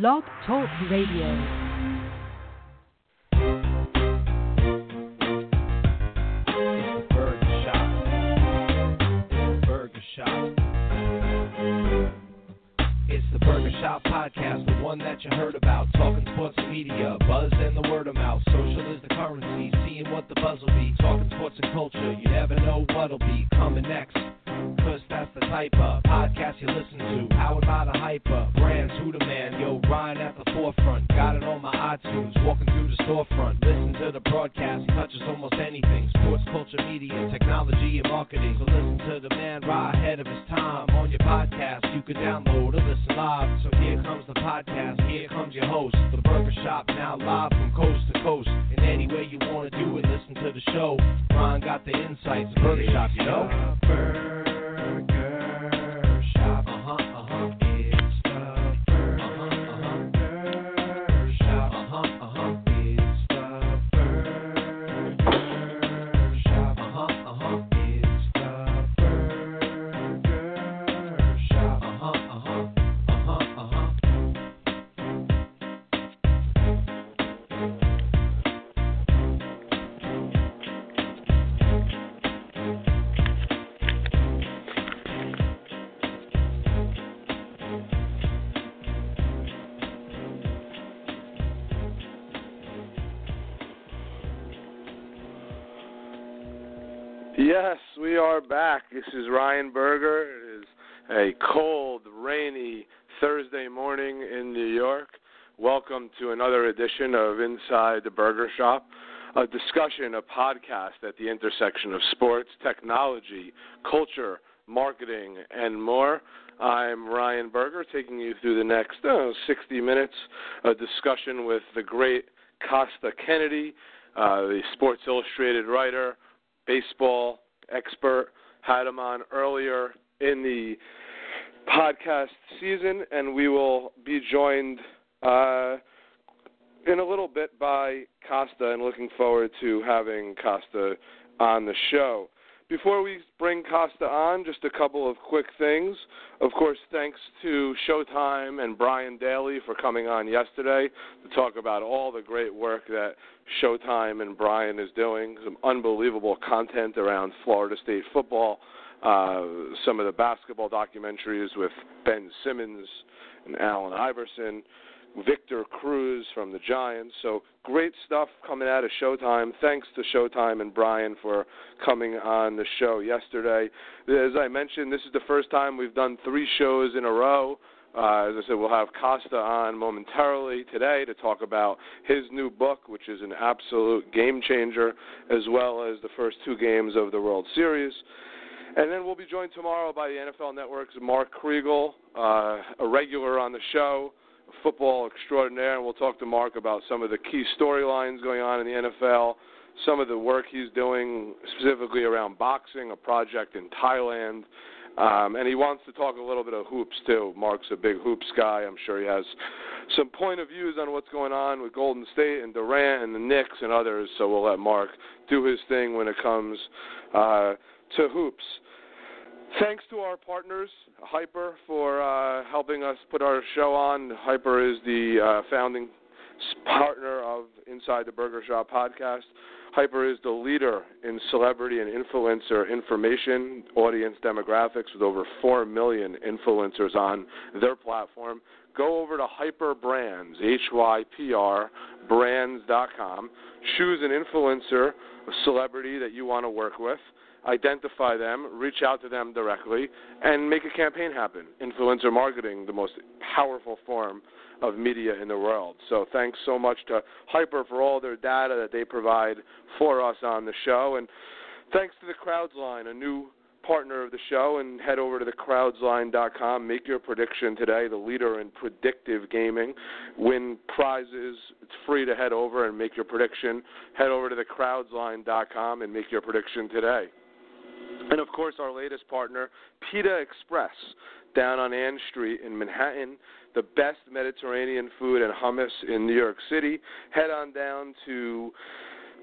Blog Talk Radio. Burger Shop Burger Shop It's the Burger Shop Podcast, the one that you heard about. Talking sports media, buzz and the word of mouth. Social is the currency, seeing what the buzz will be. Talking sports and culture, you never know what'll be coming next. Cause that's the type of podcast you listen to. Powered by the hyper, brands, who the man, yo, Ryan at the forefront. Got it on my iTunes, walking through the storefront. Listen to the broadcast, touches almost anything. Sports, culture, media, technology, and marketing. So listen to the man right ahead of his time on your podcast. You can download or listen live. So here comes the podcast, here comes your host. The Burger Shop now live from coast to coast. And any way you want to do it, listen to the show. Ryan got the insights. Burger Shop, you know? Burger are back. This is Ryan Berger. It is a cold, rainy Thursday morning in New York. Welcome to another edition of Inside the Burger Shop, a discussion, a podcast at the intersection of sports, technology, culture, marketing, and more. I'm Ryan Berger, taking you through the next uh, 60 minutes, a discussion with the great Kostya Kennedy, uh, the Sports Illustrated writer, baseball expert. Had him on earlier in the podcast season, and we will be joined uh, in a little bit by Kostya, and looking forward to having Kostya on the show. Before we bring Kostya on, just a couple of quick things. Of course, thanks to Showtime and Brian Daly for coming on yesterday to talk about all the great work that Showtime and Brian is doing. Some unbelievable content around Florida State football. Uh, some of the basketball documentaries with Ben Simmons and Allen Iverson. Victor Cruz from the Giants. So great stuff coming out of Showtime. Thanks to Showtime and Brian for coming on the show yesterday. As I mentioned, this is the first time we've done three shows in a row. Uh, as I said, we'll have Kostya on momentarily today to talk about his new book, which is an absolute game changer, as well as the first two games of the World Series. And then we'll be joined tomorrow by the NFL Network's Mark Kriegel, uh, a regular on the show football extraordinaire, and we'll talk to Mark about some of the key storylines going on in the NFL, some of the work he's doing specifically around boxing, a project in Thailand. Um, and he wants to talk a little bit of hoops too. Mark's a big hoops guy. I'm sure he has some point of views on what's going on with Golden State and Durant and the Knicks and others. So we'll let Mark do his thing when it comes uh, to hoops. Thanks to our partners, Hyper, for uh, helping us put our show on. Hyper is the uh, founding partner of Inside the Burger Shop podcast. Hyper is the leader in celebrity and influencer information, audience demographics, with over 4 million influencers on their platform. Go over to Hyper Brands, H Y P R, brands.com. Choose an influencer, a celebrity that you want to work with identify them, reach out to them directly, and make a campaign happen. Influencer marketing, the most powerful form of media in the world. So thanks so much to Hyper for all their data that they provide for us on the show. And thanks to the Crowds line, a new partner of the show and head over to thecrowdsline.com. Make your prediction today. The leader in predictive gaming. Win prizes. It's free to head over and make your prediction. Head over to thecrowdsline.com and make your prediction today. And of course, our latest partner, Pita Express, down on Ann Street in Manhattan. The best Mediterranean food and hummus in New York City. Head on down to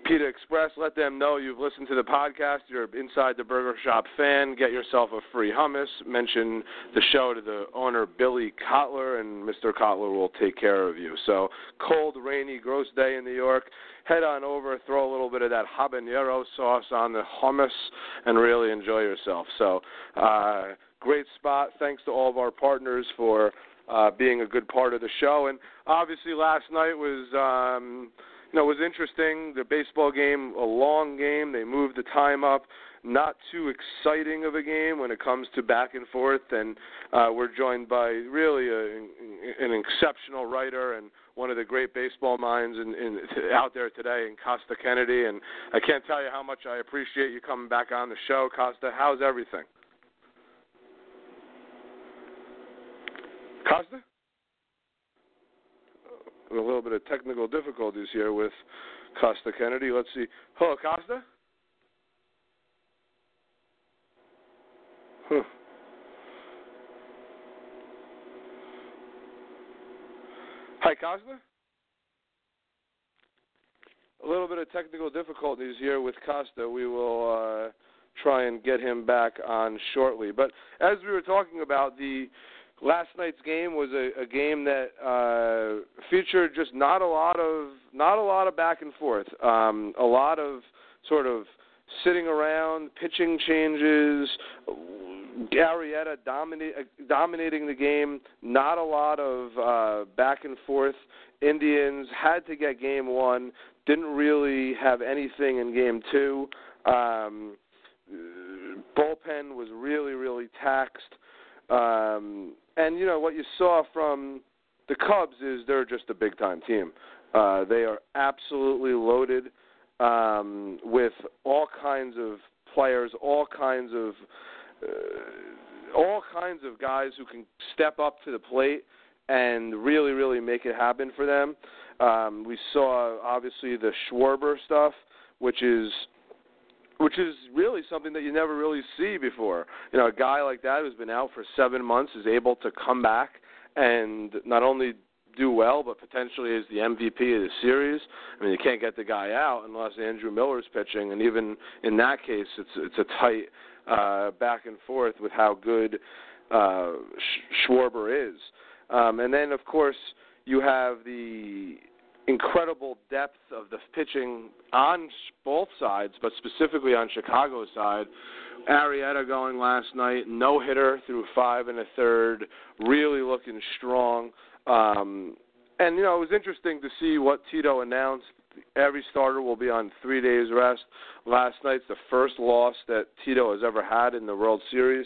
Pita Express. Let them know you've listened to the podcast. You're inside the Burger Shop fan. Get yourself a free hummus. Mention the show to the owner, Billy Kotler, and Mr. Kotler will take care of you. So, cold, rainy, gross day in New York. Head on over, throw a little bit of that habanero sauce on the hummus, and really enjoy yourself. So, uh, great spot. Thanks to all of our partners for uh, being a good part of the show. And obviously, last night was. Um, know, it was interesting. The baseball game, a long game. They moved the time up. Not too exciting of a game when it comes to back and forth. And uh, we're joined by really a, an exceptional writer and one of the great baseball minds in, in, out there today, in Kostya Kennedy. And I can't tell you how much I appreciate you coming back on the show, Kostya. How's everything? Kostya? A little bit of technical difficulties here with Kostya Kennedy. Let's see. Hello, Kostya? Huh. Hi, Kostya? A little bit of technical difficulties here with Kostya. We will uh, try and get him back on shortly. But as we were talking about the last night's game was a, a game that uh, featured just not a lot of not a lot of back and forth. Um, a lot of sort of sitting around, pitching changes. Arrieta dominate, dominating the game. Not a lot of uh, back and forth. Indians had to get game one. Didn't really have anything in game two. Um, bullpen was really, really taxed. Um, and you know what you saw from the Cubs is they're just a big time team. Uh, they are absolutely loaded um, with all kinds of players, all kinds of uh, all kinds of guys who can step up to the plate and really, really make it happen for them. Um, we saw obviously the Schwarber stuff, which is which is really something that you never really see before. You know, a guy like that who's been out for seven months is able to come back and not only do well, but potentially is the MVP of the series. I mean, you can't get the guy out unless Andrew Miller's pitching, and even in that case, it's it's a tight uh, back and forth with how good uh, Schwarber is. Um, and then, of course, you have the incredible depth of the pitching on both sides, but specifically on Chicago's side. Arrieta going last night, no hitter through five and a third, really looking strong. Um, and you know it was interesting to see what Tito announced. Every starter will be on three days rest. Last night's the first loss that Tito has ever had in the World Series.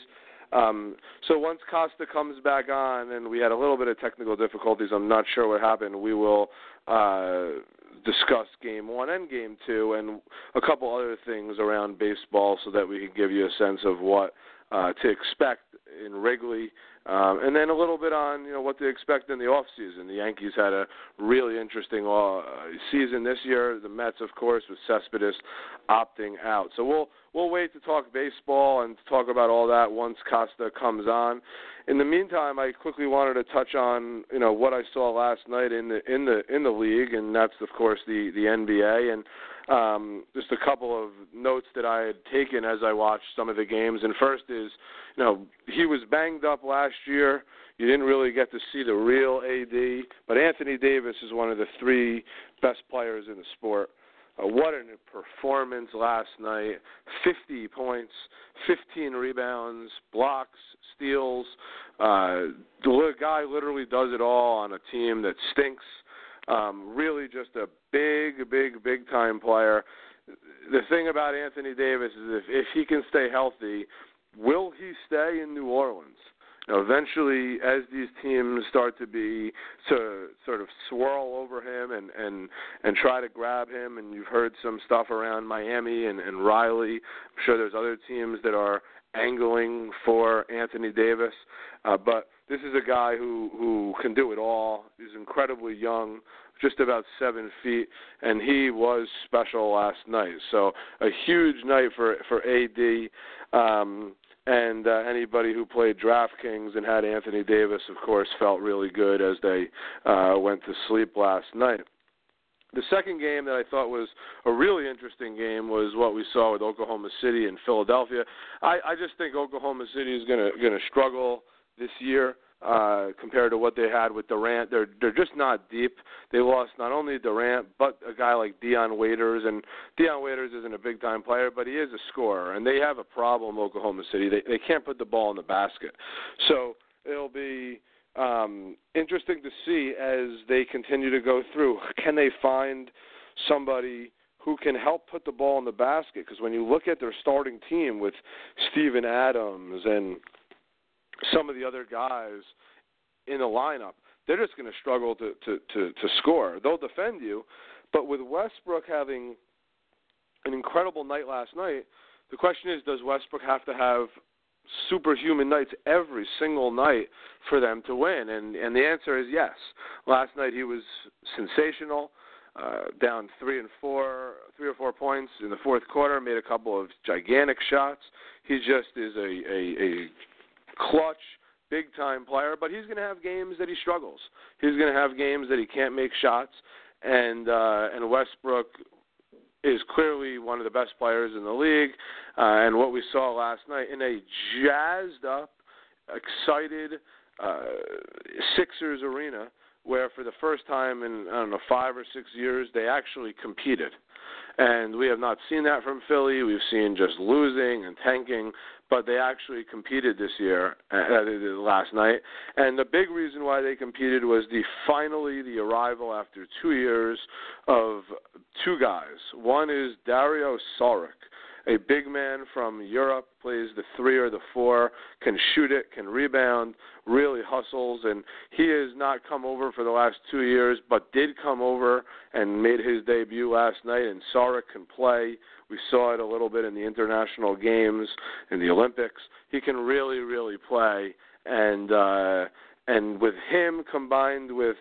Um, so once Kostya comes back on, and we had a little bit of technical difficulties, I'm not sure what happened. We will uh, discuss game one and game two, and a couple other things around baseball, so that we can give you a sense of what uh, to expect in Wrigley, um, and then a little bit on you know what to expect in the off season. The Yankees had a really interesting uh, season this year. The Mets, of course, with Cespedes opting out. So we'll we'll wait to talk baseball and talk about all that once Kostya comes on. In the meantime, I quickly wanted to touch on you know what I saw last night in the in the in the league, and that's of course the the NBA and um, just a couple of notes that I had taken as I watched some of the games. And first is, you know, he was banged up last year. You didn't really get to see the real AD, but Anthony Davis is one of the three best players in the sport. Uh, what a performance last night. 50 points, 15 rebounds, blocks, steals. Uh, the guy literally does it all on a team that stinks. Um, really just a big, big, big time player. The thing about Anthony Davis is if, if he can stay healthy, will he stay in New Orleans? Eventually, as these teams start to be to sort of swirl over him and and and try to grab him, and you've heard some stuff around Miami and and Riley. I'm sure there's other teams that are angling for Anthony Davis, uh, but this is a guy who who can do it all. He's incredibly young, just about seven feet, and he was special last night. So a huge night for for AD. Um, and uh, anybody who played DraftKings and had Anthony Davis, of course, felt really good as they uh, went to sleep last night. The second game that I thought was a really interesting game was what we saw with Oklahoma City and Philadelphia. I, I just think Oklahoma City is going to going to struggle this year uh, compared to what they had with Durant. They're they're just not deep. They lost not only Durant but a guy like Dion Waiters, and Dion Waiters isn't a big time player, but he is a scorer, and they have a problem. Oklahoma City, they they can't put the ball in the basket, so it'll be um, interesting to see as they continue to go through. Can they find somebody? who can help put the ball in the basket. Because when you look at their starting team with Steven Adams and some of the other guys in the lineup, they're just going to struggle to, to, to, to score. They'll defend you, but with Westbrook having an incredible night last night, the question is does Westbrook have to have superhuman nights every single night for them to win? And and the answer is yes. Last night he was sensational. Uh, down three and four, three or four points in the fourth quarter, made a couple of gigantic shots. He just is a a, a clutch, big time player. But he's going to have games that he struggles. He's going to have games that he can't make shots. And uh, and Westbrook is clearly one of the best players in the league. Uh, and what we saw last night in a jazzed up, excited uh, Sixers arena where for the first time in I don't know five or six years they actually competed, and we have not seen that from Philly. We've seen just losing and tanking, but they actually competed this year uh, uh last night. And the big reason why they competed was the finally the arrival after two years of two guys. One is Dario Saric a big man from Europe, plays the three or the four, can shoot it, can rebound, really hustles, and he has not come over for the last two years, but did come over and made his debut last night. And Saric can play. We saw it a little bit in the international games in the Olympics. He can really, really play, and. uh and with him combined with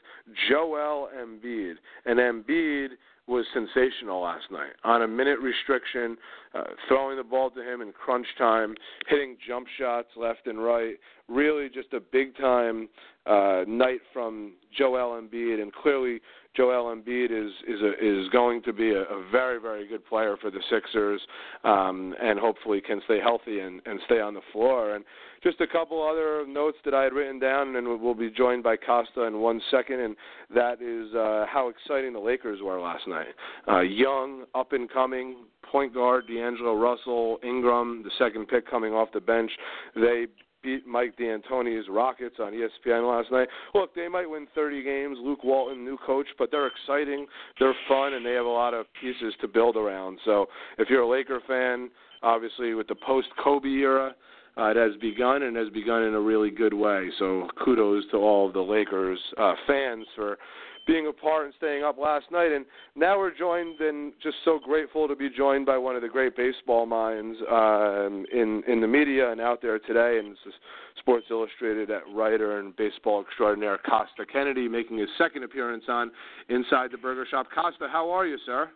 Joel Embiid, and Embiid was sensational last night on a minute restriction, uh, throwing the ball to him in crunch time, hitting jump shots left and right. Really, just a big time uh, night from Joel Embiid, and clearly Joel Embiid is is a, is going to be a, a very very good player for the Sixers, um, and hopefully can stay healthy and, and stay on the floor. And just a couple other notes that I had written down, and we'll be joined by Kostya in one second, and that is uh, how exciting the Lakers were last night. Uh, young, up and coming point guard D'Angelo Russell, Ingram, the second pick coming off the bench. They beat Mike D'Antoni's Rockets on ESPN last night. Look, they might win 30 games. Luke Walton, new coach, but they're exciting, they're fun, and they have a lot of pieces to build around. So if you're a Laker fan, obviously with the post Kobe era, uh, it has begun and has begun in a really good way. So kudos to all of the Lakers uh, fans for being a part and staying up last night. And now we're joined and just so grateful to be joined by one of the great baseball minds um, in in the media and out there today. And this is Sports Illustrated at writer and baseball extraordinaire Kostya Kennedy making his second appearance on Inside the Burger Shop. Kostya, how are you, sir?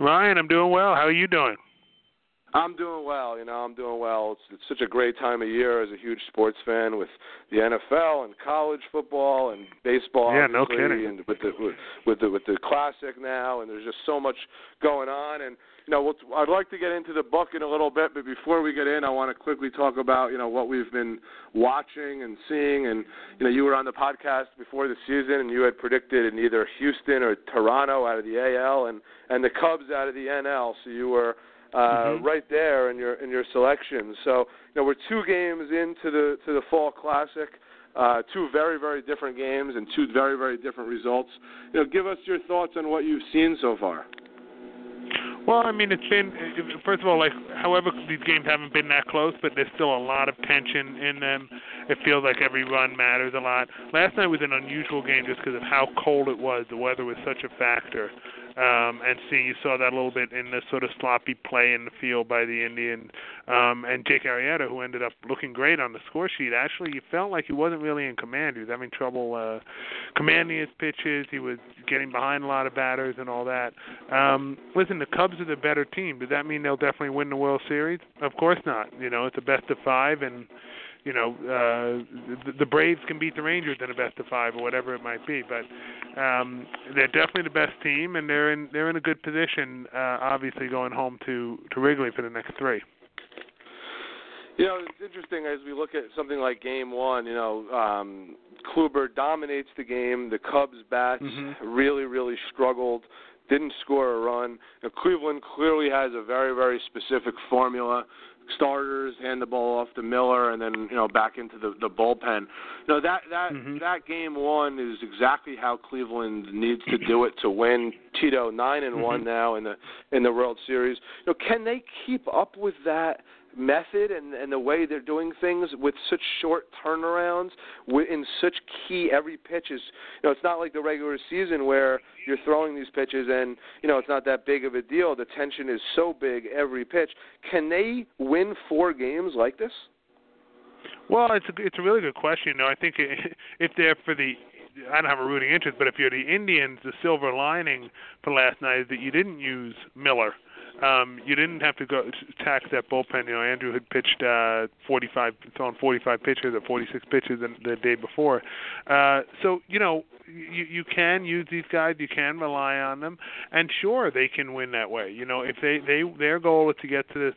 Ryan, I'm doing well. How are you doing? I'm doing well. You know, I'm doing well. It's, it's such a great time of year as a huge sports fan with the NFL and college football and baseball. Yeah, no kidding. And with the with, with the with the classic now, and there's just so much going on. And you know, we'll, I'd like to get into the book in a little bit, but before we get in, I want to quickly talk about you know what we've been watching and seeing. And you know, you were on the podcast before the season, and you had predicted in either Houston or Toronto out of the AL, and and the Cubs out of the NL. So you were uh, mm-hmm. right there in your in your selection. So you know we're two games into the to the fall classic. Uh, two very very different games and two very very different results. You know, give us your thoughts on what you've seen so far. Well, I mean, it's been first of all, like, however, these games haven't been that close, but there's still a lot of tension in them. It feels like every run matters a lot. Last night was an unusual game just because of how cold it was. The weather was such a factor um, and see. you saw that a little bit in the sort of sloppy play in the field by the Indian um, and Jake Arrieta, who ended up looking great on the score sheet. Actually, you felt like he wasn't really in command. He was having trouble uh, commanding his pitches. He was getting behind a lot of batters and all that. Um, listen, the Cubs are the better team. Does that mean they'll definitely win the World Series? Of course not. You know, it's a best of five, and you know, uh, the, the Braves can beat the Rangers in a best of five or whatever it might be. But um, they're definitely the best team, and they're in they're in a good position. Uh, obviously, going home to to Wrigley for the next three. You know, it's interesting as we look at something like Game One. You know, um, Kluber dominates the game. The Cubs bats mm-hmm. really, really struggled. Didn't score a run. Now, Cleveland clearly has a very, very specific formula starters, hand the ball off to Miller, and then you know back into the the bullpen. You know that that mm-hmm. that game one is exactly how Cleveland needs to do it to win. Tito nine and mm-hmm. one now in the in the World Series. You know, can they keep up with that? Method and, and the way they're doing things with such short turnarounds in such key every pitch is you know it's not like the regular season where you're throwing these pitches and you know it's not that big of a deal. The tension is so big every pitch. Can they win four games like this? Well it's a it's a really good question you know i think if they're for the I don't have a rooting interest, but if you're the Indians, the silver lining for last night is that you didn't use Miller um, you didn't have to go tax that bullpen. You know, Andrew had pitched uh, 45, thrown 45 pitches or 46 pitches the, the day before. Uh, so you know, you you can use these guys. You can rely on them, and sure, they can win that way. You know, if they they their goal is to get to the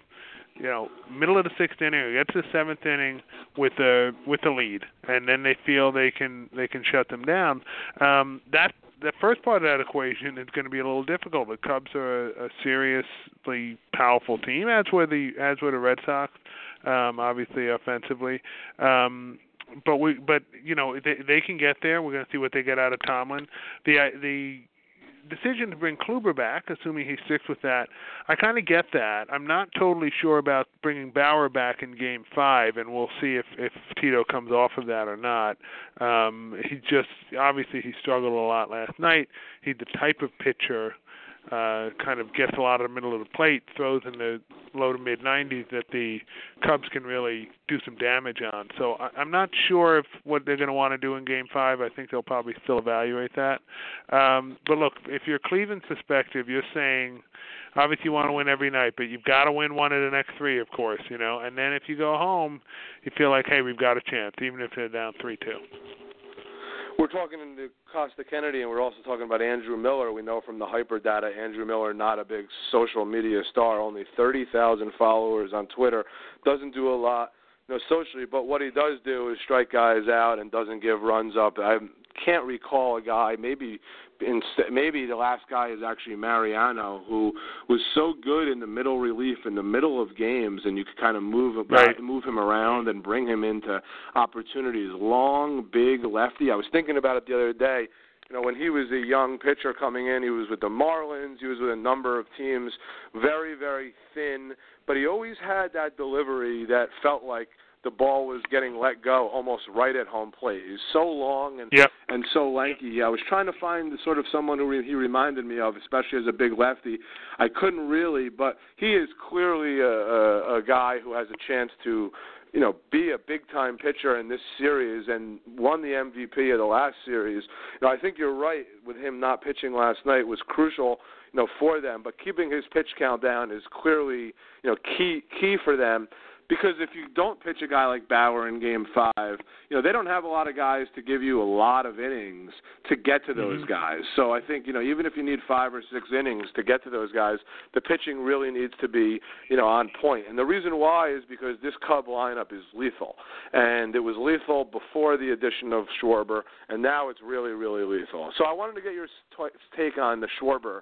you know, middle of the sixth inning or get to the seventh inning with a with a lead, and then they feel they can they can shut them down. Um, that the first part of that equation is going to be a little difficult. The Cubs are a, a seriously powerful team, as were the as were the Red Sox, um, obviously offensively. Um, but we, but you know, they they can get there. We're going to see what they get out of Tomlin. The the decision to bring Kluber back, assuming he sticks with that, I kind of get that. I'm not totally sure about bringing Bauer back in Game Five, and we'll see if if Tito comes off of that or not. Um, he just obviously he struggled a lot last night. He's the type of pitcher uh, kind of gets a lot of the middle of the plate, throws in the low to mid 90s that the Cubs can really do some damage on. So I, I'm not sure if what they're going to want to do in Game Five. I think they'll probably still evaluate that. Um, but look, if you're Cleveland's perspective, you're saying obviously you want to win every night, but you've got to win one of the next three, of course, you know. And then if you go home, you feel like, hey, we've got a chance, even if they're down three two. We're talking to Kostya Kennedy, and we're also talking about Andrew Miller. We know from the hyper data, Andrew Miller, not a big social media star, only 30,000 followers on Twitter, doesn't do a lot you know, socially, but what he does do is strike guys out and doesn't give runs up. I can't recall a guy, maybe in, maybe the last guy is actually Mariano, who was so good in the middle relief in the middle of games, and you could kind of move right. move him around and bring him into opportunities. Long, big lefty. I was thinking about it the other day. You know, when he was a young pitcher coming in, he was with the Marlins. He was with a number of teams, very, very thin, but he always had that delivery that felt like – the ball was getting let go almost right at home plate. He's so long and yep. and so lanky. I was trying to find the sort of someone who re- he reminded me of, especially as a big lefty. I couldn't really, but he is clearly a, a, a guy who has a chance to, you know, be a big time pitcher in this series and won the MVP of the last series. You know, I think you're right with him not pitching last night was crucial you know for them but keeping his pitch count down is clearly you know key key for them because if you don't pitch a guy like Bauer in Game Five, you know they don't have a lot of guys to give you a lot of innings to get to those mm-hmm. guys. So I think you know even if you need five or six innings to get to those guys, the pitching really needs to be you know on point. And the reason why is because this Cub lineup is lethal, and it was lethal before the addition of Schwarber, and now it's really really lethal. So I wanted to get your take on the Schwarber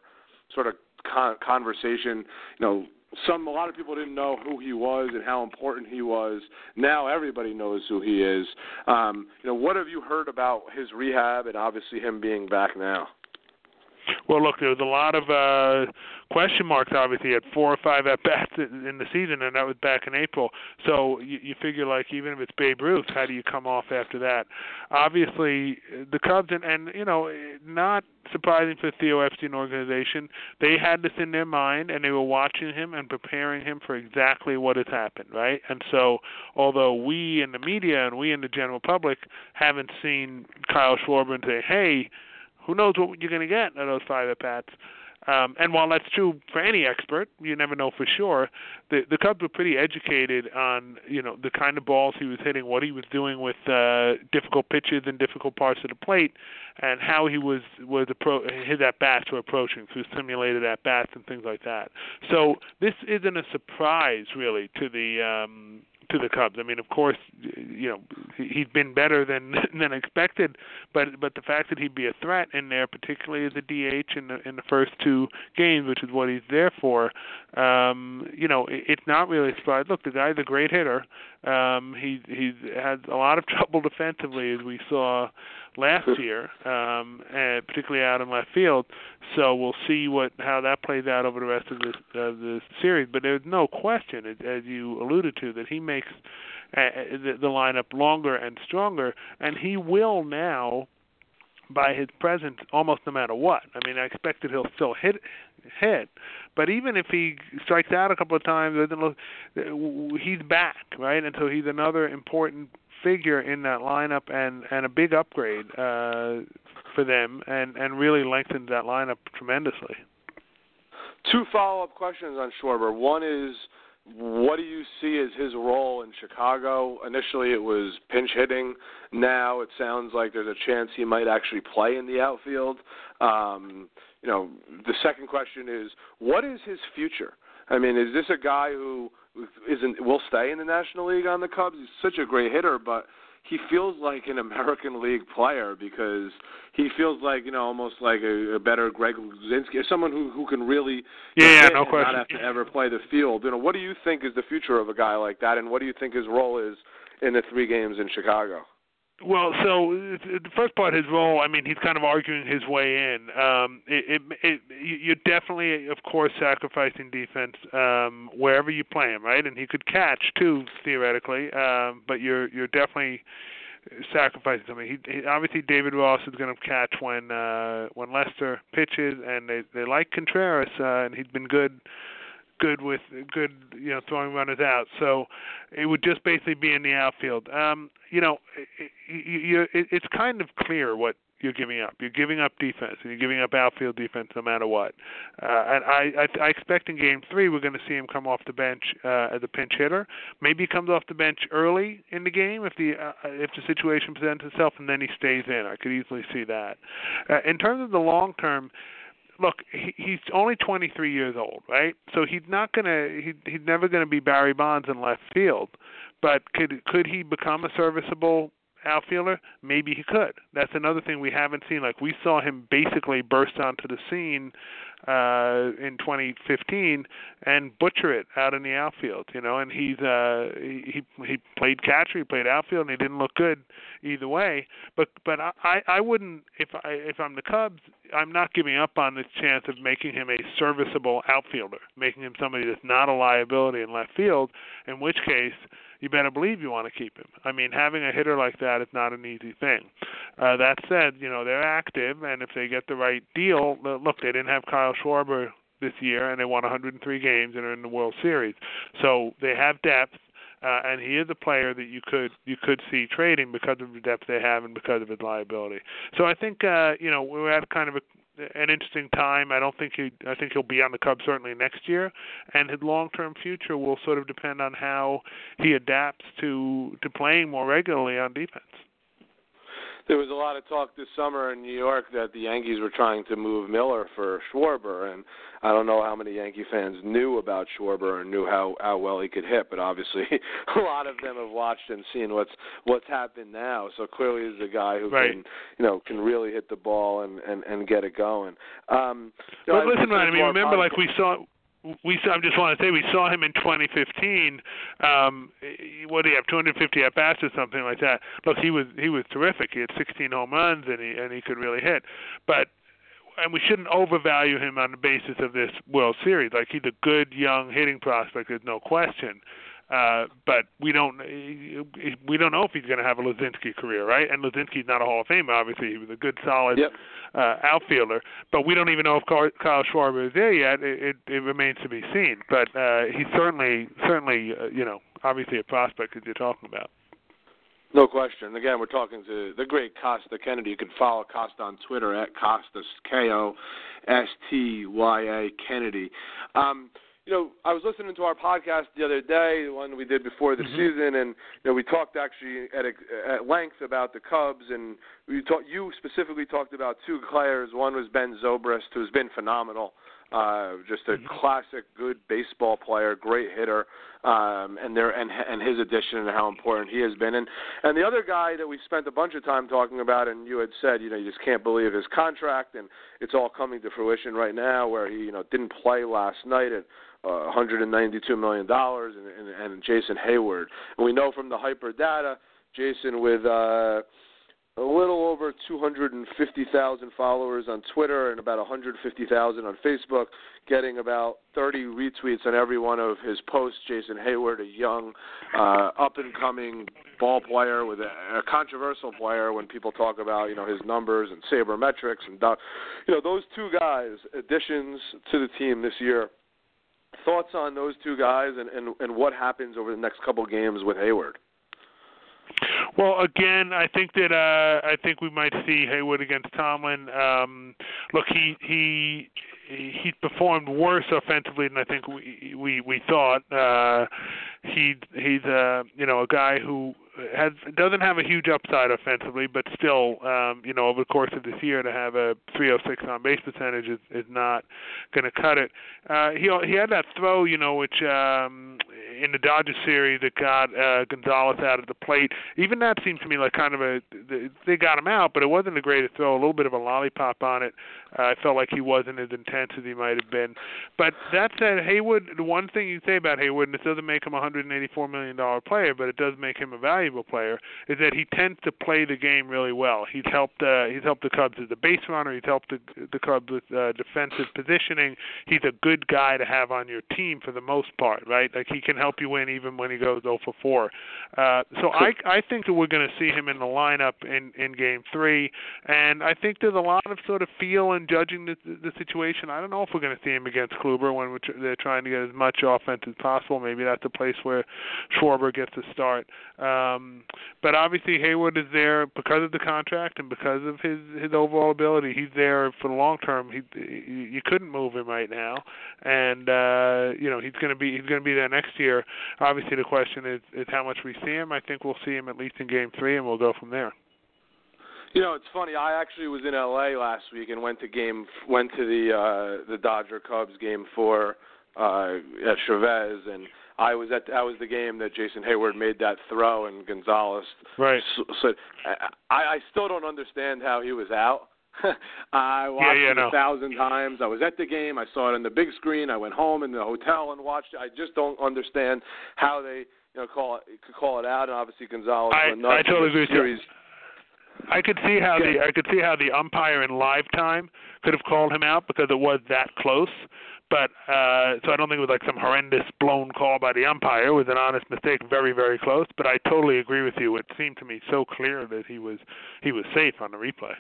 sort of con- conversation. You know, some a lot of people didn't know who he was and how important he was. Now everybody knows who he is. Um, you know, what have you heard about his rehab and obviously him being back now? Well, look, there was a lot of uh, question marks. Obviously, at four or five at bats in the season, and that was back in April. So you, you figure, like, even if it's Babe Ruth, how do you come off after that? Obviously, the Cubs, and, and you know, not surprising for the Theo Epstein organization, they had this in their mind, and they were watching him and preparing him for exactly what has happened, right? And so, although we in the media and we in the general public haven't seen Kyle Schwarber and say, "Hey," who knows what you're going to get at those five at bats. Um, and while that's true for any expert, you never know for sure. The the Cubs were pretty educated on you know the kind of balls he was hitting, what he was doing with uh, difficult pitches and difficult parts of the plate, and how he was was appro- his at bats were approaching through simulated at bats and things like that. So this isn't a surprise really to the um, to the Cubs. I mean, of course, you know he's been better than than expected, but but the fact that he'd be a threat in there, particularly as a DH in the in the first two games, which is what he's there for, um, you know, it, it's not really a. Look, the guy's a great hitter. Um, he he's had a lot of trouble defensively, as we saw last year, um, and particularly out in left field. So we'll see what how that plays out over the rest of this of the series. But there's no question, as you alluded to, that he makes uh, the, the lineup longer and stronger, and he will now by his presence almost no matter what. I mean, I expected he'll still hit hit, but even if he strikes out a couple of times, he's back, right? And so he's another important figure in that lineup and and a big upgrade uh, for them, and and really lengthens that lineup tremendously. Two follow-up questions on Schwarber. One is, what do you see as his role in Chicago? Initially, it was pinch hitting. Now it sounds like there's a chance he might actually play in the outfield. Um, you know, the second question is, what is his future? I mean, is this a guy who isn't will stay in the National League on the Cubs? He's such a great hitter, but he feels like an American League player because he feels like you know almost like a, a better Greg Luzinski, someone who who can really yeah, yeah no question. not have to ever play the field. You know, what do you think is the future of a guy like that, and what do you think his role is in the three games in Chicago? Well, so the first part, his role. I mean, he's kind of arguing his way in. Um, it, it, it, you're definitely, of course, sacrificing defense um, wherever you play him, right? And he could catch too, theoretically. Um, but you're you're definitely sacrificing something. He, he obviously David Ross is going to catch when uh, when Lester pitches, and they they like Contreras, uh, and he's been good good with good you know throwing runners out. So it would just basically be in the outfield. Um, you know, it, it, it, it's kind of clear what you're giving up. You're giving up defense, and you're giving up outfield defense no matter what. Uh, and I, I, I expect in Game Three we're going to see him come off the bench uh, as a pinch hitter. Maybe he comes off the bench early in the game if the uh, if the situation presents itself, and then he stays in. I could easily see that. Uh, in terms of the long term look, he, he's only 23 years old, right? So he's not gonna he he's never gonna be Barry Bonds in left field, but could could he become a serviceable outfielder? Maybe he could. That's another thing we haven't seen. Like we saw him basically burst onto the scene uh in 2015 and butcher it out in the outfield you know and he's uh he he played catcher he played outfield and he didn't look good either way. But but i i wouldn't if i if i'm the cubs i'm not giving up on the chance of making him a serviceable outfielder making him somebody that's not a liability in left field in which case you better believe you want to keep him. I mean, having a hitter like that is not an easy thing. Uh, that said, you know they're active, and if they get the right deal, look, they didn't have Kyle Schwarber this year, and they won 103 games and are in the World Series, so they have depth. Uh, and he is a player that you could you could see trading because of the depth they have and because of his liability. So I think uh, you know we're at kind of a an interesting time. I don't think he. I think he'll be on the Cubs certainly next year, and his long-term future will sort of depend on how he adapts to to playing more regularly on defense there was a lot of talk this summer in New York that the Yankees were trying to move Miller for Schwarber, and I don't know how many Yankee fans knew about Schwarber and knew how how well he could hit, but obviously a lot of them have watched and seen what's what's happened now. So clearly, he's a guy who right. can you know can really hit the ball and and and get it going. Um, know, but listen, Ryan, I mean, remember, like we saw we I just want to say we saw him in 2015. Um, what do you have 250 at bats or something like that? Look, he was he was terrific. He had 16 home runs and he and he could really hit. But and we shouldn't overvalue him on the basis of this World Series. Like he's a good young hitting prospect, there's no question. Uh, but we don't we don't know if he's going to have a Luzinski career, right? And Luzinski's not a Hall of Famer, obviously. He was a good, solid yep. uh, outfielder, but we don't even know if Kyle Schwarber is there yet. It, it, it remains to be seen. But uh, he's certainly certainly uh, you know obviously a prospect that you're talking about. No question. Again, we're talking to the great Kostya Kennedy. You can follow Kostya on Twitter at Costas K O S T Y A Kennedy. Um, you know, I was listening to our podcast the other day, the one we did before the mm-hmm. season, and you know, we talked actually at a, at length about the Cubs, and we talked. You specifically talked about two players. One was Ben Zobrist, who's been phenomenal. Uh, just a mm-hmm. classic, good baseball player, great hitter, um, and there and and his addition and how important he has been. And and the other guy that we spent a bunch of time talking about, and you had said, you know, you just can't believe his contract, and it's all coming to fruition right now, where he, you know, didn't play last night at uh, 192 million dollars, and, and and Jason Heyward. And we know from the hyper data, Jason with. Uh, a little over 250,000 followers on Twitter and about 150,000 on Facebook, getting about 30 retweets on every one of his posts. Jason Heyward, a young, uh, up and coming ball player with a, a controversial player when people talk about you know his numbers and sabermetrics and you know those two guys additions to the team this year. Thoughts on those two guys and, and, and what happens over the next couple games with Heyward? Well, again, I think that uh, I think we might see Heyward against Tomlin. Um, look, he he he performed worse offensively than I think we we we thought. Uh, he he's a you know a guy who has doesn't have a huge upside offensively, but still, um, you know, over the course of this year to have a 306 on base percentage is, is not going to cut it. Uh, he he had that throw, you know, which um, in the Dodgers series that got uh, Gonzalez out of the plate. Even that seemed to me like kind of a they got him out, but it wasn't the greatest throw. A little bit of a lollipop on it. Uh, I felt like he wasn't as intense as he might have been. But that said, Heyward. The one thing you say about Heyward, and this doesn't make him a 184 million dollar player, but it does make him a valuable player, is that he tends to play the game really well. He's helped. Uh, he's helped the Cubs as a base runner. He's helped the the Cubs with uh, defensive positioning. He's a good guy to have on your team for the most part, right? Like he can help you win even when he goes 0 for 4. Uh, so I I think that we're going to see him in the lineup in in Game Three, and I think there's a lot of sort of feel and judging the the situation. I don't know if we're going to see him against Kluber when we're tr- they're trying to get as much offense as possible. Maybe that's a place where Schwarber gets a start. Um, but obviously Heyward is there because of the contract and because of his his overall ability. He's there for the long term. He, he you couldn't move him right now, and uh, you know he's going to be he's going to be there next year. Obviously the question is is how much we see him. I think we'll see him at least in Game Three, and we'll go from there. You know, it's funny. I actually was in LA last week and went to game went to the uh the Dodger Cubs game four uh at Chavez and I was at I was the game that Jason Heyward made that throw and Gonzalez right so, so I I still don't understand how he was out. I watched yeah, yeah, it no. a thousand times. I was at the game. I saw it on the big screen. I went home in the hotel and watched it. I just don't understand how they you know call it could call it out. And obviously Gonzalez I, I totally agree with. I could see how the I could see how the umpire in live time could have called him out because it was that close. But uh so I don't think it was like some horrendous blown call by the umpire. It was an honest mistake, very very close. But I totally agree with you. It seemed to me so clear that he was he was safe on the replay.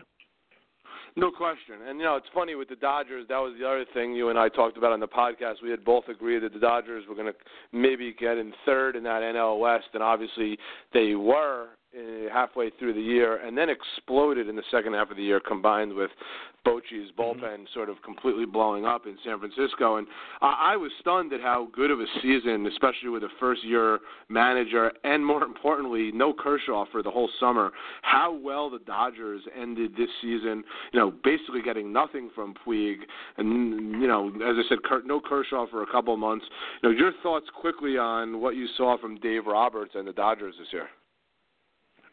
No question. And you know, it's funny with the Dodgers. That was the other thing you and I talked about on the podcast. We had both agreed that the Dodgers were going to maybe get in third in that NL West, and obviously they were halfway through the year, and then exploded in the second half of the year, combined with Bochy's bullpen mm-hmm. sort of completely blowing up in San Francisco. And I, I was stunned at how good of a season, especially with a first-year manager, and more importantly, no Kershaw for the whole summer. How well the Dodgers ended this season. You know, basically getting nothing from Puig, and you know, as I said, no Kershaw for a couple of months. You know, your thoughts quickly on what you saw from Dave Roberts and the Dodgers this year.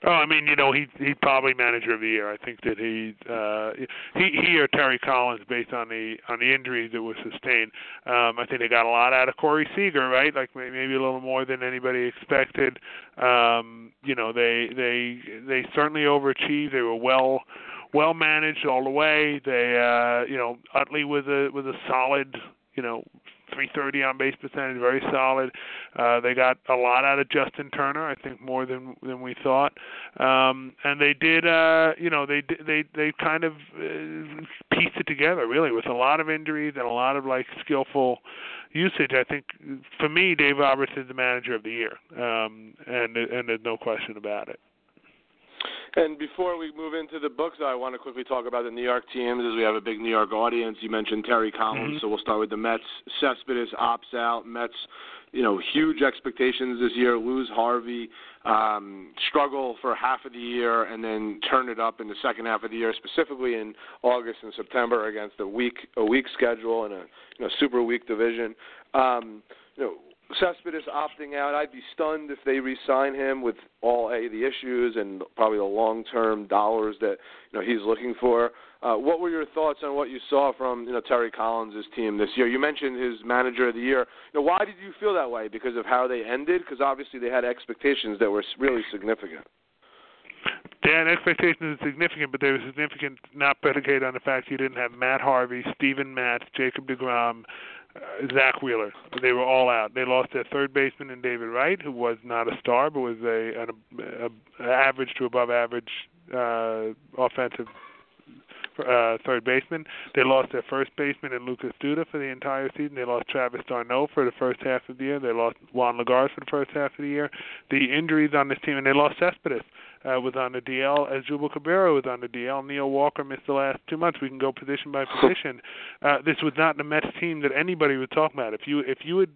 Oh, I mean, you know, he he's probably manager of the year. I think that he uh he he or Terry Collins based on the on the injuries that were sustained. Um I think they got a lot out of Corey Seager, right? Like maybe a little more than anybody expected. Um, you know, they they they certainly overachieved. They were well well managed all the way. They, uh, you know, Utley was a was a solid, you know, 330 on base percentage, very solid. Uh, they got a lot out of Justin Turner, I think more than than we thought. Um, and they did, uh, you know, they they they kind of uh, pieced it together really with a lot of injuries and a lot of like skillful usage. I think for me, Dave Roberts is the manager of the year, um, and and there's no question about it. And before we move into the books, I want to quickly talk about the New York teams as we have a big New York audience. You mentioned Terry Collins, mm-hmm. so we'll start with the Mets. Cespedes opts out. Mets, you know, huge expectations this year. Lose Harvey, um, struggle for half of the year, and then turn it up in the second half of the year, specifically in August and September against a weak a weak schedule and a you know super weak division. Um, you know, Cespedes opting out, I'd be stunned if they re-sign him with all a, the issues and probably the long-term dollars that you know he's looking for. Uh, what were your thoughts on what you saw from you know Terry Collins' team this year? You mentioned his manager of the year. You know, why did you feel that way? Because of how they ended? Because obviously they had expectations that were really significant. They had expectations are significant, but they were significant not predicated on the fact you didn't have Matt Harvey, Steven Matz, Jacob DeGrom, uh, Zack Wheeler. They were all out. They lost their third baseman in David Wright, who was not a star, but was a an a, a average to above average uh, offensive uh, third baseman. They lost their first baseman in Lucas Duda for the entire season. They lost Travis d'Arnaud for the first half of the year. They lost Juan Lagares for the first half of the year. The injuries on this team, and they lost Cespedes uh, was on the DL, Asdrubal Cabrera was on the DL. Neil Walker missed the last two months. We can go position by position. Uh, this was not the Mets team that anybody would talk about. If you if you had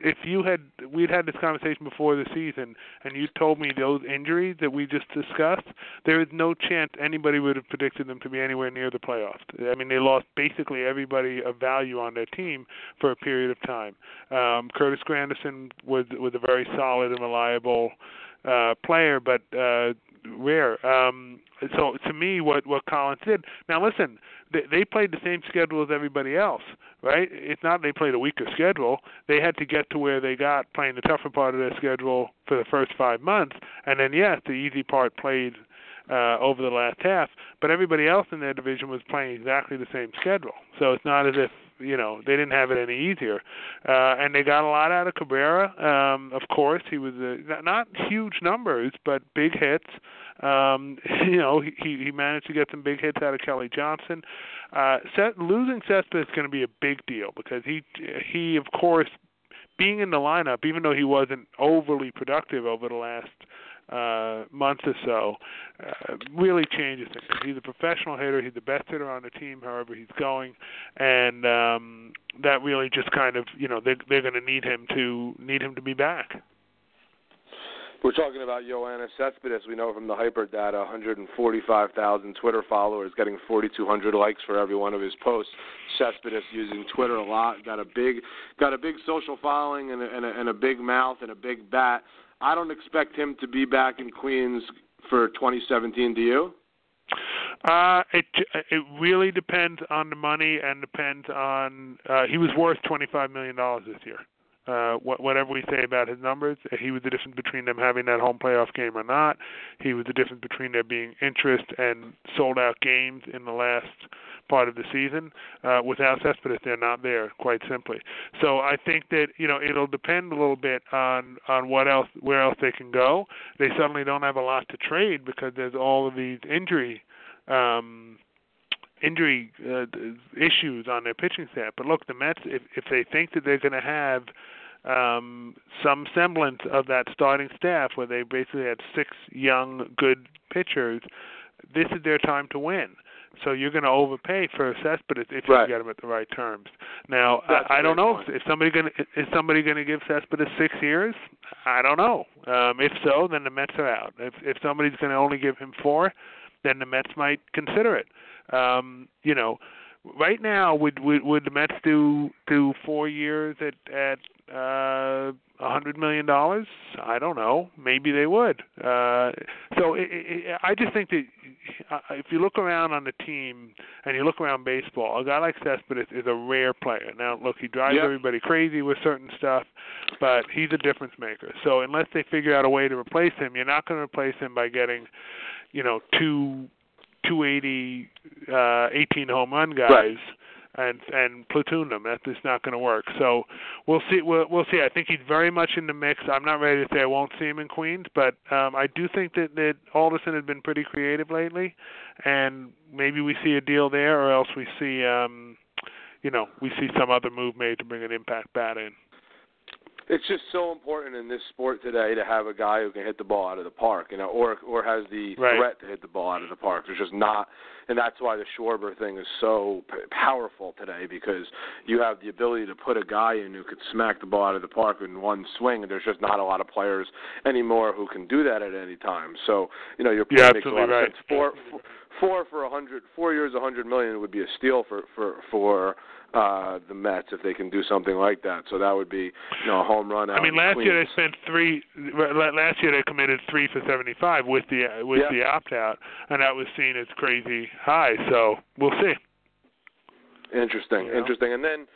if you had we'd had this conversation before the season and you told me those injuries that we just discussed, there is no chance anybody would have predicted them to be anywhere near the playoffs. I mean, they lost basically everybody of value on their team for a period of time. Um, Curtis Granderson was was a very solid and reliable uh, player, but uh, rare. Um, so to me, what what Collins did. Now listen, they, they played the same schedule as everybody else, right? It's not they played a weaker schedule. They had to get to where they got playing the tougher part of their schedule for the first five months, and then yes, the easy part played uh, over the last half. But everybody else in their division was playing exactly the same schedule, so it's not as if you know they didn't have it any easier, uh, and they got a lot out of Cabrera. Um, of course, he was a, not huge numbers, but big hits. Um, you know, he he managed to get some big hits out of Kelly Johnson. Uh, Seth, losing Cespedes is going to be a big deal because he he of course being in the lineup, even though he wasn't overly productive over the last uh, month or so, uh, really changes things. He's a professional hitter. He's the best hitter on the team, however he's going, and um, that really just kind of you know they they're going to need him to need him to be back. We're talking about Yoenis Cespedes. We know from the hyper data, 145,000 Twitter followers, getting 4,200 likes for every one of his posts. Cespedes using Twitter a lot, got a big, got a big social following and a, and a, and a big mouth and a big bat. I don't expect him to be back in Queens for 2017. Do you? Uh, it it really depends on the money and depends on. Uh, he was worth 25 million dollars this year. Uh, whatever we say about his numbers, he was the difference between them having that home playoff game or not. He was the difference between there being interest and sold out games in the last part of the season. Uh, without Cespedes, they're not there, quite simply. So I think that you know it'll depend a little bit on on what else, where else they can go. They suddenly don't have a lot to trade because there's all of these injury. Um, injury uh, issues on their pitching staff. But look, the Mets, if if they think that they're going to have um, some semblance of that starting staff, where they basically had six young, good pitchers, this is their time to win. So you're going to overpay for Cespedes if you right. get him at the right terms. Now I, I don't know if, if somebody going to is somebody going to give Cespedes six years. I don't know. Um, if so, then the Mets are out. If if somebody's going to only give him four, then the Mets might consider it. Um, you know, right now would would would the Mets do do four years at at uh a hundred million dollars? I don't know. Maybe they would. Uh, so it, it, I just think that uh, if you look around on the team and you look around baseball, a guy like Cespedes is a rare player. Now, look, he drives yep. everybody crazy with certain stuff, but he's a difference maker. So unless they figure out a way to replace him, you're not going to replace him by getting, you know, two 280, uh, 18 home run guys. Right. And and platoon them. That is not going to work. So we'll see. We'll, we'll see. I think he's very much in the mix. I'm not ready to say I won't see him in Queens, but um, I do think that that Alderson has been pretty creative lately, and maybe we see a deal there, or else we see, um, you know, we see some other move made to bring an impact bat in. It's just so important in this sport today to have a guy who can hit the ball out of the park, you know, or or has the Right. threat to hit the ball out of the park. There's just not, and that's why the Schwarber thing is so p- powerful today because you have the ability to put a guy in who could smack the ball out of the park in one swing, and there's just not a lot of players anymore who can do that at any time. So you know your point You're makes a lot of right. sense. Four, four, four for a hundred, four years, a hundred million would be a steal for for for uh the Mets if they can do something like that. So that would be you know a home run. Out I mean, last year they spent three. la- Last year they committed three for seventy-five with the with Yeah. the opt-out, and that was seen as crazy high. So we'll see. Interesting, know? interesting. And then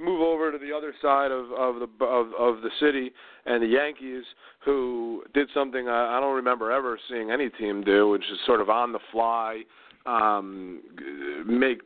move over to the other side of of the of of the city and the Yankees, who did something I, I don't remember ever seeing any team do, which is sort of on the fly, um, make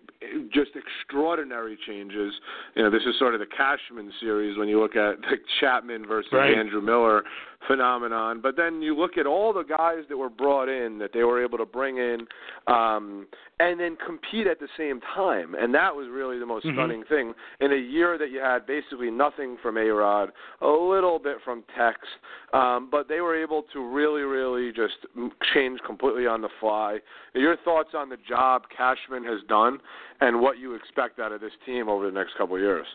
just extraordinary changes. You know, this is sort of the Cashman series when you look at the Chapman versus Right. Andrew Miller phenomenon. But then you look at all the guys that were brought in that they were able to bring in um, and then compete at the same time. And that was really the most Mhm. stunning thing. In a year that you had basically nothing from A Rod, a little bit from Tex, um, but they were able to really, really just change completely on the fly. Your thoughts on the job Cashman has done and what you expect out of this team over the next couple of years?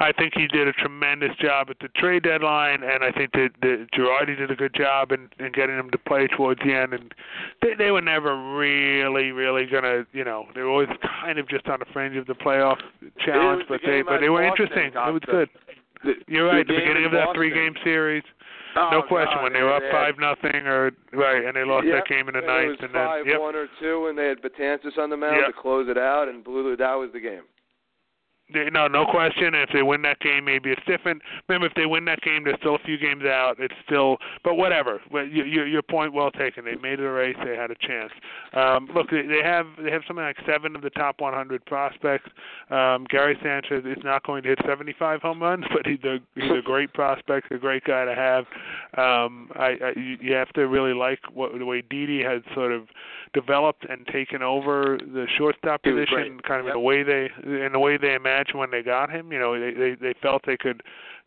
I think he did a tremendous job at the trade deadline, and I think that, that Girardi did a good job in, in getting him to play towards the end. And they, they were never really, really gonna, you know, they were always kind of just on the fringe of the playoff challenge, the but they, but they were Boston, interesting. It was good. The, You're right. the The beginning of that three-game series, Oh, no question. God, when they were up had- five nothing, or right, and they lost Yep. that game in the ninth, and then five yep. one or two, and they had Betances on the mound Yep. to close it out, and blew that was the game. They, no, no question. If they win that game, maybe it's different. Remember, if they win that game, they're still a few games out. It's still, but whatever. But your your, your point well taken. They made it a race. They had a chance. Um, look, they, they have they have something like seven of the top 100 prospects. Um, Gary Sanchez is not going to hit 75 home runs, but he's a he's a great prospect, a great guy to have. Um, I, I you have to really like what the way Didi has sort of developed and taken over the shortstop position, kind of Yep. in the way they in the way they imagined when they got him. You know, they they, they felt they could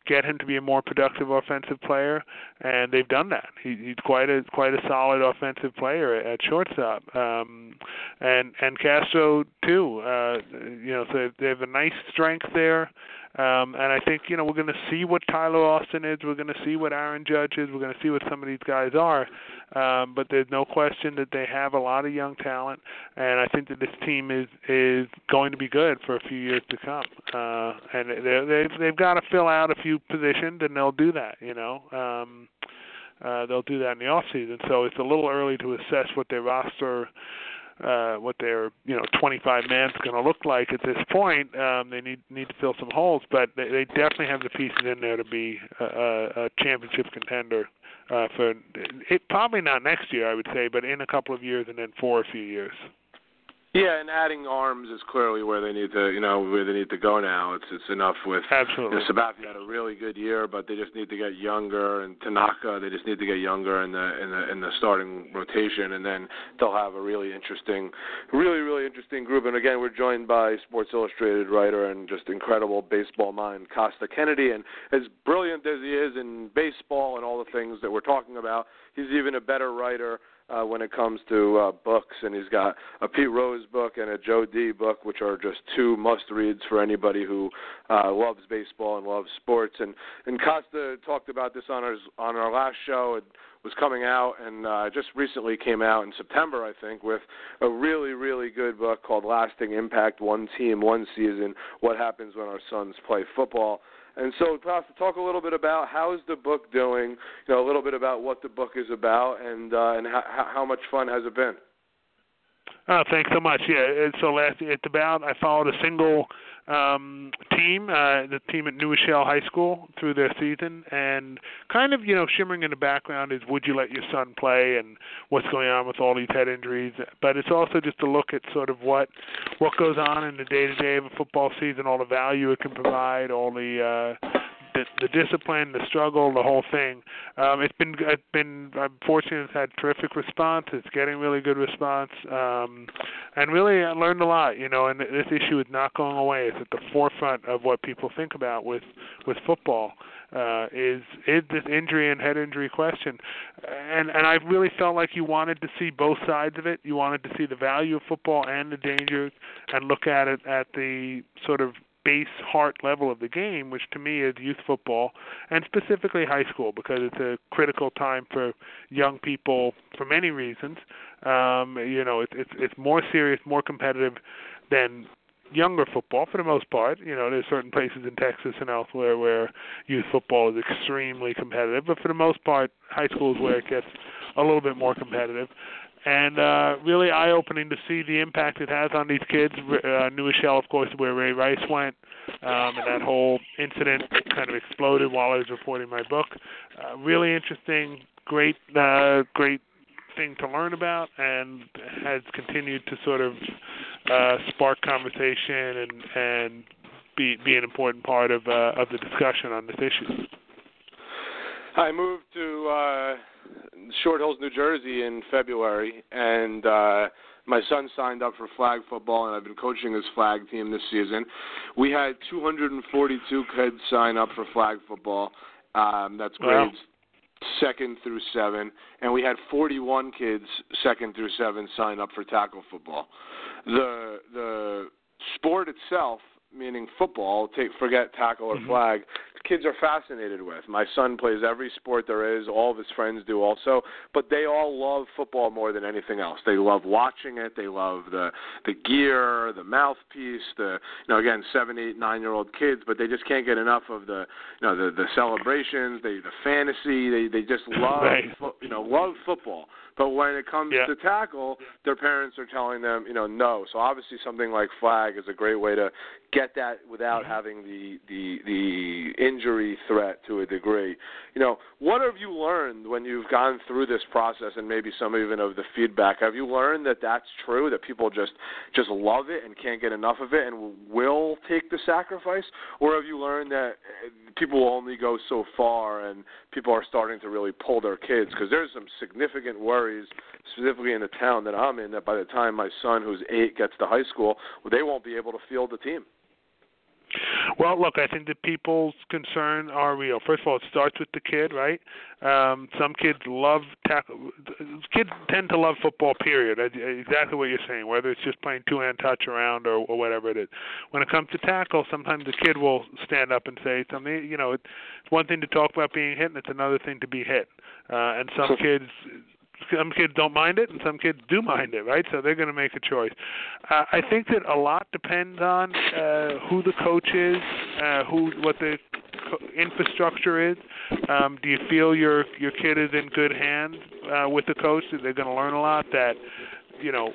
get him to be a more productive offensive player, and they've done that. He, he's quite a quite a solid offensive player at, at shortstop, um, and and Castro too. Uh, you know, so they have a nice strength there. Um, and I think you know we're going to see what Tyler Austin is. We're going to see what Aaron Judge is. We're going to see what some of these guys are. Um, but there's no question that they have a lot of young talent, and I think that this team is is going to be good for a few years to come. Uh, and they they've they've got to fill out a few positions, and they'll do that. You know. Um, uh, they'll do that in the off season, so it's a little early to assess what their roster uh, what their you know 25 man's going to look like at this point. Um, they need need to fill some holes, but they, they definitely have the pieces in there to be a, a, a championship contender uh, for it. Probably not next year, I would say, but in a couple of years, and then for a few years. Yeah, and adding arms is clearly where they need to, you know, where they need to go now. It's it's enough with. Absolutely. You know, Sabathia had a really good year, but they just need to get younger, and Tanaka, they just need to get younger in the in the in the starting rotation, and then they'll have a really interesting, really really interesting group. And again, we're joined by Sports Illustrated writer and just incredible baseball mind Kostya Kennedy, and as brilliant as he is in baseball and all the things that we're talking about, he's even a better writer uh, when it comes to uh, books, and he's got a Pete Rose book and a Joe D book, which are just two must-reads for anybody who uh, loves baseball and loves sports. And and Kostya talked about this on our on our last show. It was coming out, and uh, just recently came out in September, I think, with a really really good book called Lasting Impact: One Team, One Season. What happens when our sons play football? And so, Kostya, talk a little bit about how's the book doing. You know, a little bit about what the book is about, and uh, and how, how much fun has it been. Oh, thanks so much. Yeah, so last it's about I followed a single um team, uh the team at New Rochelle High School through their season and kind of, you know, shimmering in the background is would you let your son play and what's going on with all these head injuries. But it's also just to look at sort of what what goes on in the day to day of a football season, all the value it can provide, all the uh the, the discipline, the struggle, the whole thing. Um, it's been it's been I'm fortunate it's had terrific response. It's getting really good response, um, and really I learned a lot. You know, and this issue is not going away. It's at the forefront of what people think about with with football. Uh, is is this injury and head injury question, and and I really felt like you wanted to see both sides of it. You wanted to see the value of football and the dangers, and look at it at the sort of base heart level of the game, which to me is youth football and specifically high school because it's a critical time for young people for many reasons. Um, you know, it's it's it's more serious, more competitive than younger football for the most part. You know, there's certain places in Texas and elsewhere where youth football is extremely competitive, but for the most part, high school is where it gets a little bit more competitive and uh, really eye-opening to see the impact it has on these kids. Uh, New Rochelle, of course, where Ray Rice went, um, and that whole incident kind of exploded while I was reporting my book. Uh, really interesting, great, uh, great thing to learn about, and has continued to sort of uh, spark conversation and and be be an important part of uh, of the discussion on this issue. I moved to. Uh Short Hills, New Jersey in February, and uh, my son signed up for flag football, and I've been coaching his flag team this season. We had 242 kids sign up for flag football. Um, that's grades wow. second through seven, and we had 41 kids second through seven sign up for tackle football. The the sport itself, meaning football, take forget tackle or mm-hmm. flag, kids are fascinated with. My son plays every sport there is. All of his friends do also, but they all love football more than anything else. They love watching it. They love the the gear, the mouthpiece, the you know again seven, eight, nine year old kids, but they just can't get enough of the you know the the celebrations, they the fantasy. They they just love right. you know love football. But when it comes yeah. to tackle, their parents are telling them, you know, no. So obviously something like flag is a great way to get that without mm-hmm. having the the the injury threat to a degree. You know, what have you learned when you've gone through this process and maybe some even of the feedback? Have you learned that that's true that people just just love it and can't get enough of it and will take the sacrifice or have you learned that eh, people will only go so far and people are starting to really pull their kids because there's some significant worries specifically in the town that I'm in that by the time my son who's 8 gets to high school, well, they won't be able to field the team. Well, look, I think that people's concern are real. First of all, it starts with the kid, right? Um, some kids love tackle. Kids tend to love football. Period. Exactly what you're saying. Whether it's just playing two-hand touch around or, or whatever it is. When it comes to tackle, sometimes the kid will stand up and say something. You know, it's one thing to talk about being hit, and it's another thing to be hit. Uh, and some kids some kids don't mind it and some kids do mind it right so they're going to make a choice uh, i think that a lot depends on uh, who the coach is uh, who what the infrastructure is um, do you feel your your kid is in good hands uh, with the coach that they're going to learn a lot that you know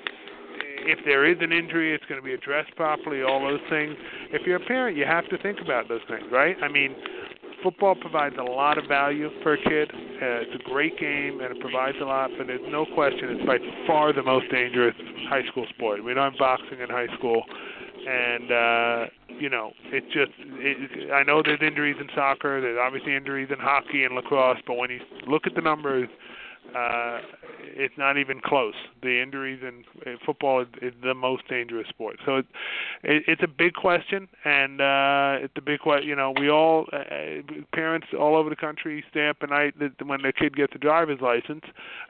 if there is an injury, it's going to be addressed properly, all those things. If you're a parent, you have to think about those things, right? I mean, football provides a lot of value for a kid. Uh, it's a great game and it provides a lot, but there's no question it's by far the most dangerous high school sport. We don't have boxing in high school, and uh, you know it just. It, I know there's injuries in soccer. There's obviously injuries in hockey and lacrosse, but when you look at the numbers, uh, it's not even close. The injuries in, in football is, is the most dangerous sport. So it, it, it's a big question, and uh, it's a big question. You know, we all uh, parents all over the country stay up at night when their kid gets a driver's license,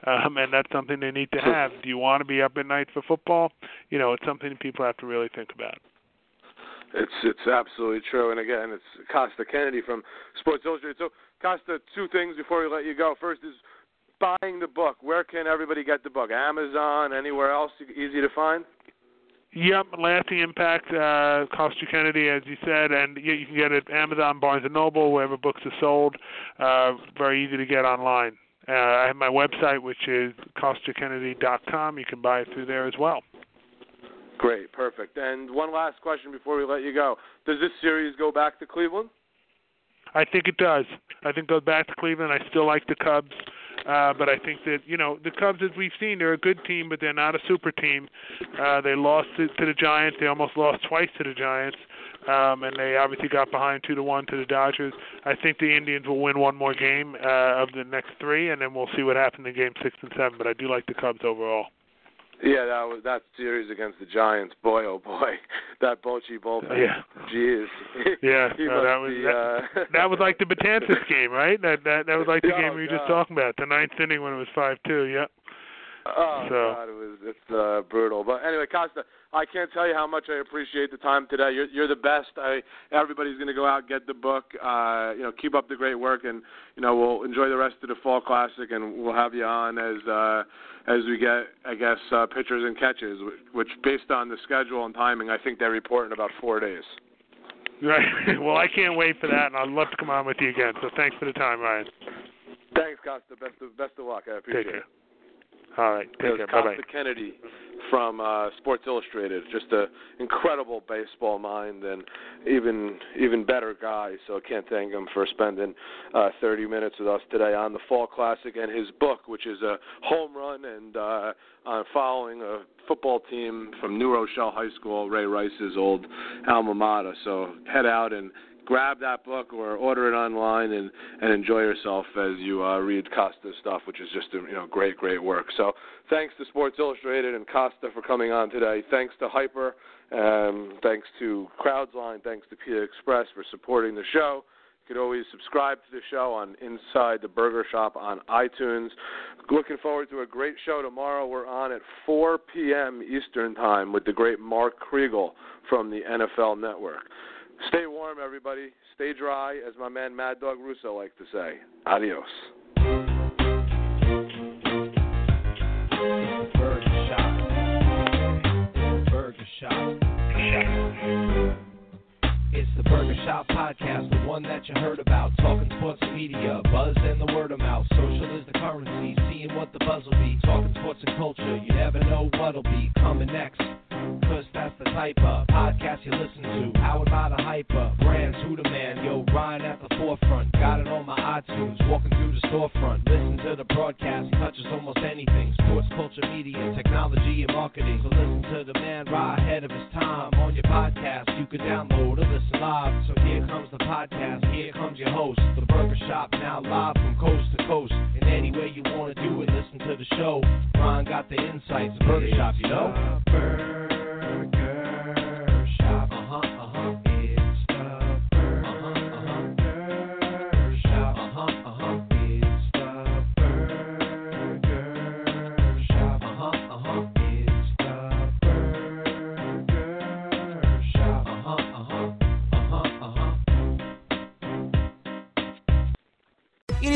um, and that's something they need to have. Do you want to be up at night for football? You know, it's something people have to really think about. It's it's absolutely true, and again, it's Kostya Kennedy from Sports Illustrated. So, Kostya, two things before we let you go. First is buying the book, where can everybody get the book? Amazon, anywhere else easy to find? Yep, Lasting Impact, uh, Kostya Kennedy, as you said, and you, you can get it Amazon, Barnes and Noble, wherever books are sold. Uh, very easy to get online. Uh, I have my website, which is KostyaKennedy.com. You can buy it through there as well. Great, perfect. And one last question before we let you go: Does this series go back to Cleveland? I think it does. I think it goes back to Cleveland. I still like the Cubs. Uh, but I think that you know the Cubs, as we've seen, they're a good team, but they're not a super team. Uh, they lost to, to the Giants. They almost lost twice to the Giants, um, and they obviously got behind two to one to the Dodgers. I think the Indians will win one more game uh, of the next three, and then we'll see what happens in game six and seven. But I do like the Cubs overall. Yeah, that was that series against the Giants. Boy, oh boy, that Bochy bullpen. Yeah. Jeez. Yeah, no, that was be, that, uh... that was like the Betances game, right? That that that was like the Oh, game we were just talking about, the ninth inning when it was five two. Yep. Oh So- God, it was it's uh, brutal. But anyway, Kostya, I can't tell you how much I appreciate the time today. You're you're the best. I everybody's going to go out get the book. Uh, you know, keep up the great work, and you know we'll enjoy the rest of the fall classic, and we'll have you on as uh, as we get, I guess, uh, pitchers and catches, wh- which based on the schedule and timing, I think they report in about four days. Right. well, I can't wait for that, and I'd love to come on with you again. So thanks for the time, Ryan. Thanks, Kostya. Best of best of luck. I appreciate Take care. it. All right. Take care. Bye. Kennedy from uh, Sports Illustrated, just a incredible baseball mind and even even better guy. So I can't thank him for spending uh, 30 minutes with us today on the Fall Classic and his book, which is a home run and uh, on following a football team from New Rochelle High School, Ray Rice's old alma mater. So head out and grab that book or order it online and and enjoy yourself as you uh, read Kostya's stuff, which is just you know great great work. So thanks to Sports Illustrated and Kostya for coming on today. Thanks to Hyper. Um, thanks to Crowdsline. Thanks to Pia Express for supporting the show. You could always subscribe to the show on Inside the Burger Shop on iTunes. Looking forward to a great show tomorrow. We're on at 4 p.m. Eastern Time with the great Mark Kriegel from the NFL Network. Stay warm, everybody. Stay dry, as my man Mad Dog Russo likes to say. Adios. Burger Shop. Burger Shop. It's the Burger Shop Podcast, the one that you heard about. Talking sports and media, buzz and the word of mouth. Social is the currency, seeing what the buzz will be. Talking sports and culture, you never know what'll be coming next. Cause that's the type of podcast you listen to. Powered by the hyper, brands who the man. Yo, Ryan at the forefront. Got it on my iTunes, walking through the storefront. Listen to the broadcast, touches almost anything. Sports, culture, media, technology, and marketing. So listen to the man right ahead of his time on your podcast. You can download or listen live. So here comes the podcast, here comes your host. The Burger Shop now live from coast to coast. And any way you want to do it, listen to the show. Ryan got the insights. The Burger Shop, you know? Burger